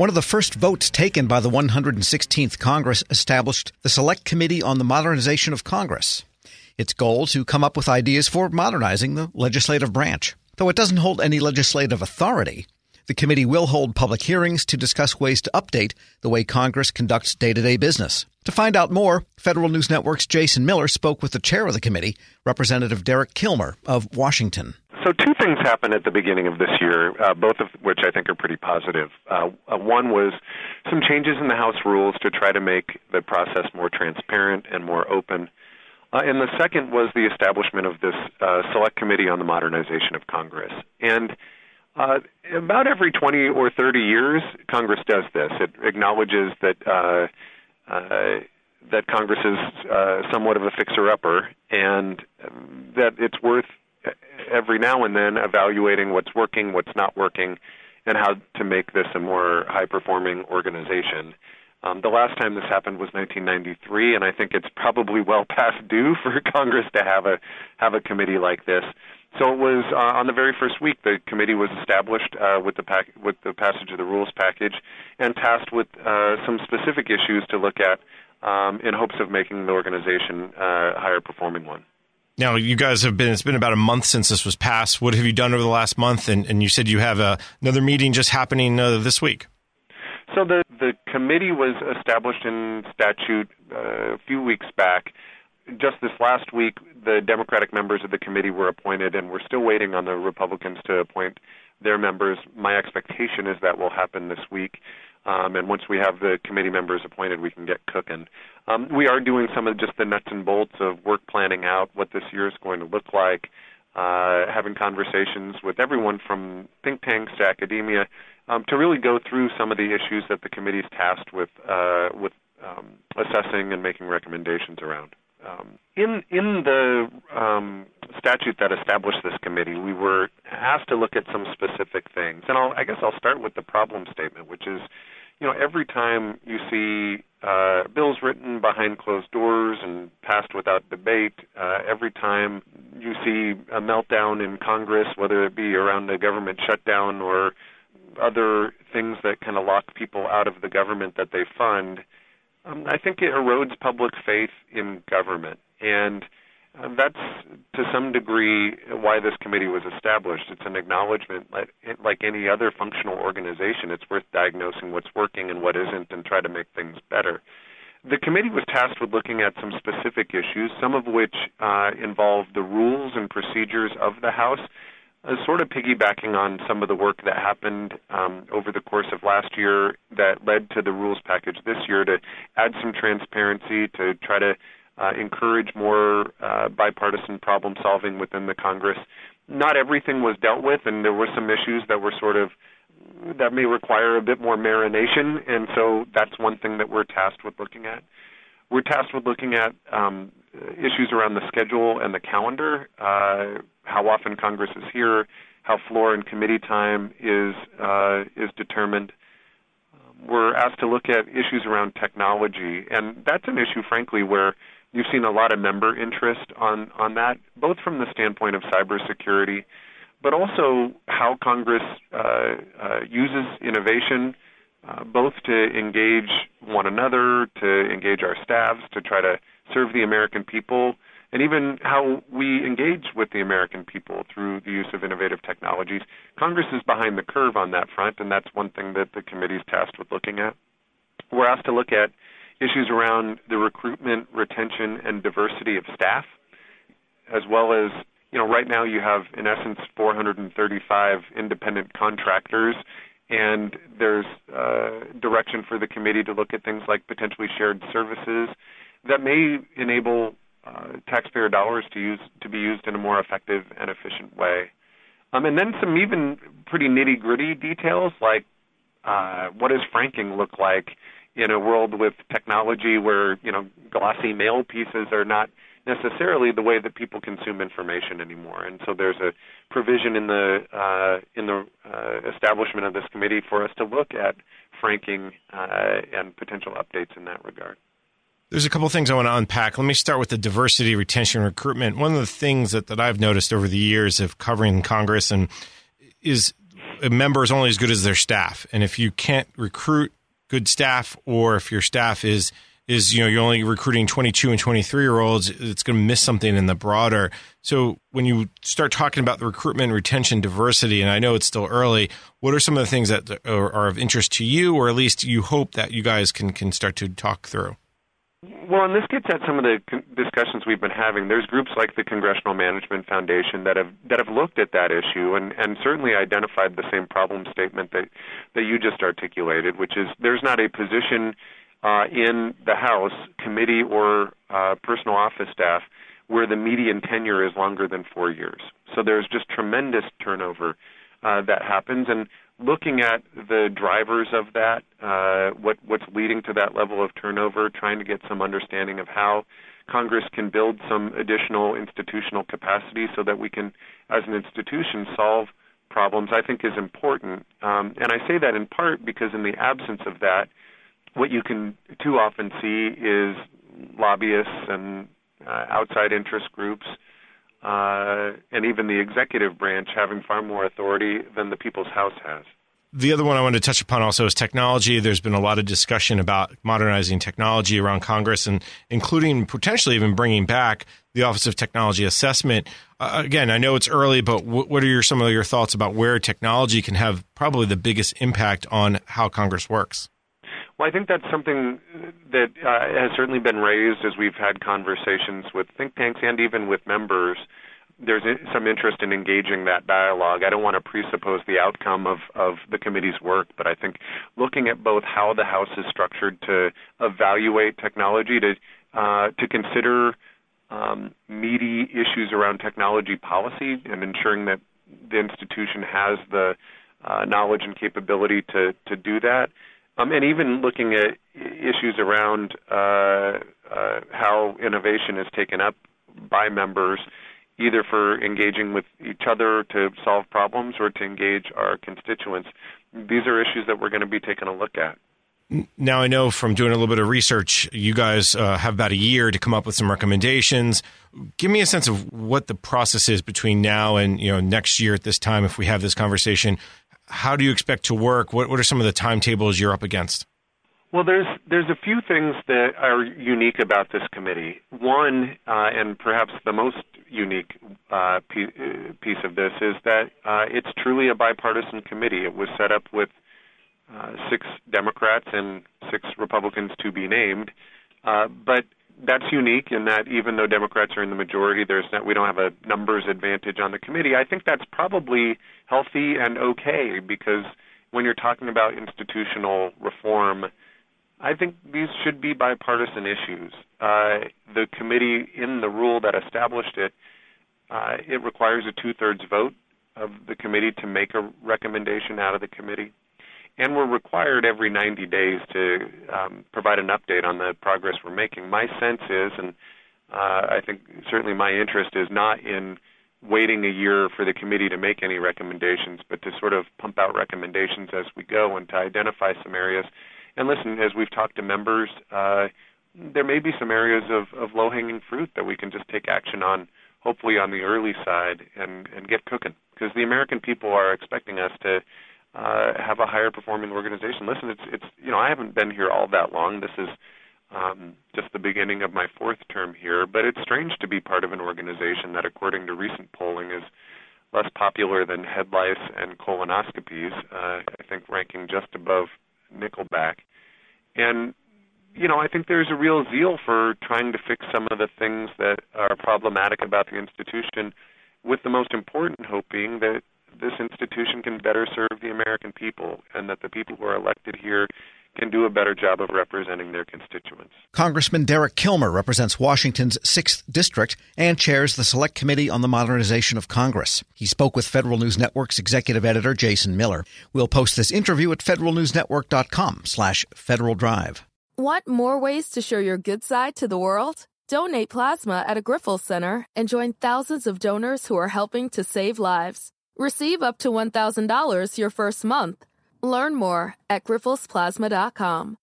One of the first votes taken by the 116th Congress established the Select Committee on the Modernization of Congress. Its goal to come up with ideas for modernizing the legislative branch. Though it doesn't hold any legislative authority, the committee will hold public hearings to discuss ways to update the way Congress conducts day to day business. To find out more, Federal News Network's Jason Miller spoke with the chair of the committee, Representative Derek Kilmer of Washington. So, two things happened at the beginning of this year, uh, both of which I think are pretty positive. Uh, uh, one was some changes in the House rules to try to make the process more transparent and more open. Uh, and the second was the establishment of this uh, Select Committee on the Modernization of Congress. And uh, about every 20 or 30 years, Congress does this. It acknowledges that that Congress is somewhat of a fixer-upper, and that it's worth every now and then evaluating what's working, what's not working, and how to make this a more high performing organization. Um, the last time this happened was 1993, and I think it's probably well past due for Congress to have a have a committee like this. So it was uh, on the very first week the committee was established uh, with the pack- with the passage of the rules package, and tasked with uh, some specific issues to look at um, in hopes of making the organization uh, a higher performing one. Now, you guys have been, it's been about a month since this was passed. What have you done over the last month? And, and you said you have a, another meeting just happening uh, this week. So the, the committee was established in statute uh, a few weeks back. Just this last week, the Democratic members of the committee were appointed, and we're still waiting on the Republicans to appoint their members. My expectation is that will happen this week. Um, and once we have the committee members appointed, we can get cooking. Um, we are doing some of just the nuts and bolts of work planning out what this year is going to look like, uh, having conversations with everyone from think tanks to academia um, to really go through some of the issues that the committee is tasked with uh, with um, assessing and making recommendations around. Um, in in the um, statute that established this committee, we were asked to look at some specific things, and I'll, I guess I'll start with the problem statement, which is, you know, every time you see uh, bills written behind closed doors and passed without debate, uh, every time you see a meltdown in Congress, whether it be around a government shutdown or other things that kind of lock people out of the government that they fund um, I think it erodes public faith in government, and uh, that's to some degree why this committee was established. It's an acknowledgement, like, like any other functional organization, it's worth diagnosing what's working and what isn't, and try to make things better. The committee was tasked with looking at some specific issues, some of which uh, the rules and procedures of the House, uh, sort of piggybacking on some of the work that happened um, over the course of last year that led to the rules package this year to add some transparency to try to uh, encourage more uh, bipartisan problem solving within the Congress. Not everything was dealt with, and there were some issues that were sort of that may require a bit more marination, and so that's one thing that we're tasked with looking at. We're tasked with looking at um, issues around the schedule and the calendar. Uh, how often Congress is here, how floor and committee time is uh, is determined. We're asked to look at issues around technology, and that's an issue, frankly, where you've seen a lot of member interest on on that, both from the standpoint of cybersecurity, but also how Congress uh, uh, uses innovation. Uh, both to engage one another, to engage our staffs, to try to serve the American people, and even how we engage with the American people through the use of innovative technologies. Congress is behind the curve on that front, and that's one thing that the committee is tasked with looking at. We're asked to look at issues around the recruitment, retention, and diversity of staff, as well as you know, right now you have in essence 435 independent contractors, and there's uh, direction for the committee to look at things like potentially shared services that may enable uh, taxpayer dollars to use to be used in a more effective and efficient way. Um, and then some even pretty nitty gritty details like uh, what does franking look like in a world with technology where you know glossy mail pieces are not necessarily the way that people consume information anymore. And so there's a provision in the uh, in the uh, establishment of this committee for us to look at franking uh, and potential updates in that regard. There's a couple of things I want to unpack. Let me start with the diversity, retention, recruitment. One of the things that, that I've noticed over the years of covering Congress and is a member is only as good as their staff, and if you can't recruit good staff, or if your staff is is you know you're only recruiting 22 and 23 year olds it's going to miss something in the broader. So when you start talking about the recruitment retention diversity and i know it's still early what are some of the things that are, are of interest to you or at least you hope that you guys can can start to talk through well, and this gets at some of the discussions we've been having. There's groups like the Congressional Management Foundation that have that have looked at that issue and and certainly identified the same problem statement that that you just articulated, which is there's not a position uh, in the House committee or uh, personal office staff where the median tenure is longer than four years. So there's just tremendous turnover uh, that happens, and looking at the drivers of that, uh, what what's leading to that level of turnover, trying to get some understanding of how Congress can build some additional institutional capacity so that we can, as an institution, solve problems. I think is important, um, and I say that in part because in the absence of that, what you can too often see is lobbyists and uh, outside interest groups uh, and even the executive branch having far more authority than the People's House has. The other one I wanted to touch upon also is technology. There's been a lot of discussion about modernizing technology around Congress and including potentially even bringing back the Office of Technology Assessment. Uh, again, I know it's early, but w- what are your, some of your thoughts about where technology can have probably the biggest impact on how Congress works? Well, I think that's something that uh, has certainly been raised as we've had conversations with think tanks and even with members. There's some interest in engaging that dialogue. I don't want to presuppose the outcome of, of the committee's work, but I think looking at both how the House is structured to evaluate technology, to uh, to consider um, meaty issues around technology policy, and ensuring that the institution has the uh, knowledge and capability to to do that um, and even looking at issues around uh, uh, how innovation is taken up by members, either for engaging with each other to solve problems or to engage our constituents. These are issues that we're going to be taking a look at. Now, I know from doing a little bit of research, you guys uh, have about a year to come up with some recommendations. Give me a sense of what the process is between now and you know next year at this time. If we have this conversation, how do you expect to work? What, what are some of the timetables you're up against? Well, there's there's a few things that are unique about this committee. One, uh, and perhaps the most unique uh, piece of this, is that uh, it's truly a bipartisan committee. It was set up with uh, six Democrats and six Republicans to be named, uh, but that's unique in that even though Democrats are in the majority, there's not, we don't have a numbers advantage on the committee. I think that's probably healthy and okay because when you're talking about institutional reform, I think these should be bipartisan issues. Uh, the committee, in the rule that established it, uh, it requires a two-thirds vote of the committee to make a recommendation out of the committee and we're required every 90 days to um, provide an update on the progress we're making. My sense is, and uh, I think certainly my interest is not in waiting a year for the committee to make any recommendations, but to sort of pump out recommendations as we go and to identify some areas. And listen, as we've talked to members, uh, there may be some areas of, of low-hanging fruit that we can just take action on, hopefully on the early side, and, and get cooking. Because the American people are expecting us to uh, have a higher performing organization. Listen, it's it's you know I haven't been here all that long. This is um, just the beginning of my fourth term here, but it's strange to be part of an organization that, according to recent polling, is less popular than head and colonoscopies. Uh, I think ranking just above Nickelback, and you know I think there's a real zeal for trying to fix some of the things that are problematic about the institution. With the most important hope being that this institution can better serve the American people and that the people who are elected here can do a better job of representing their constituents. Congressman Derek Kilmer represents Washington's 6th District and chairs the Select Committee on the Modernization of Congress. He spoke with Federal News Network's executive editor Jason Miller. We'll post this interview at federalnewsnetwork.com slash Federal Drive. Want more ways to show your good side to the world? Donate plasma at a Grifols Center and join thousands of donors who are helping to save lives. Receive up to $1,000 your first month. Learn more at grifolsplasma.com.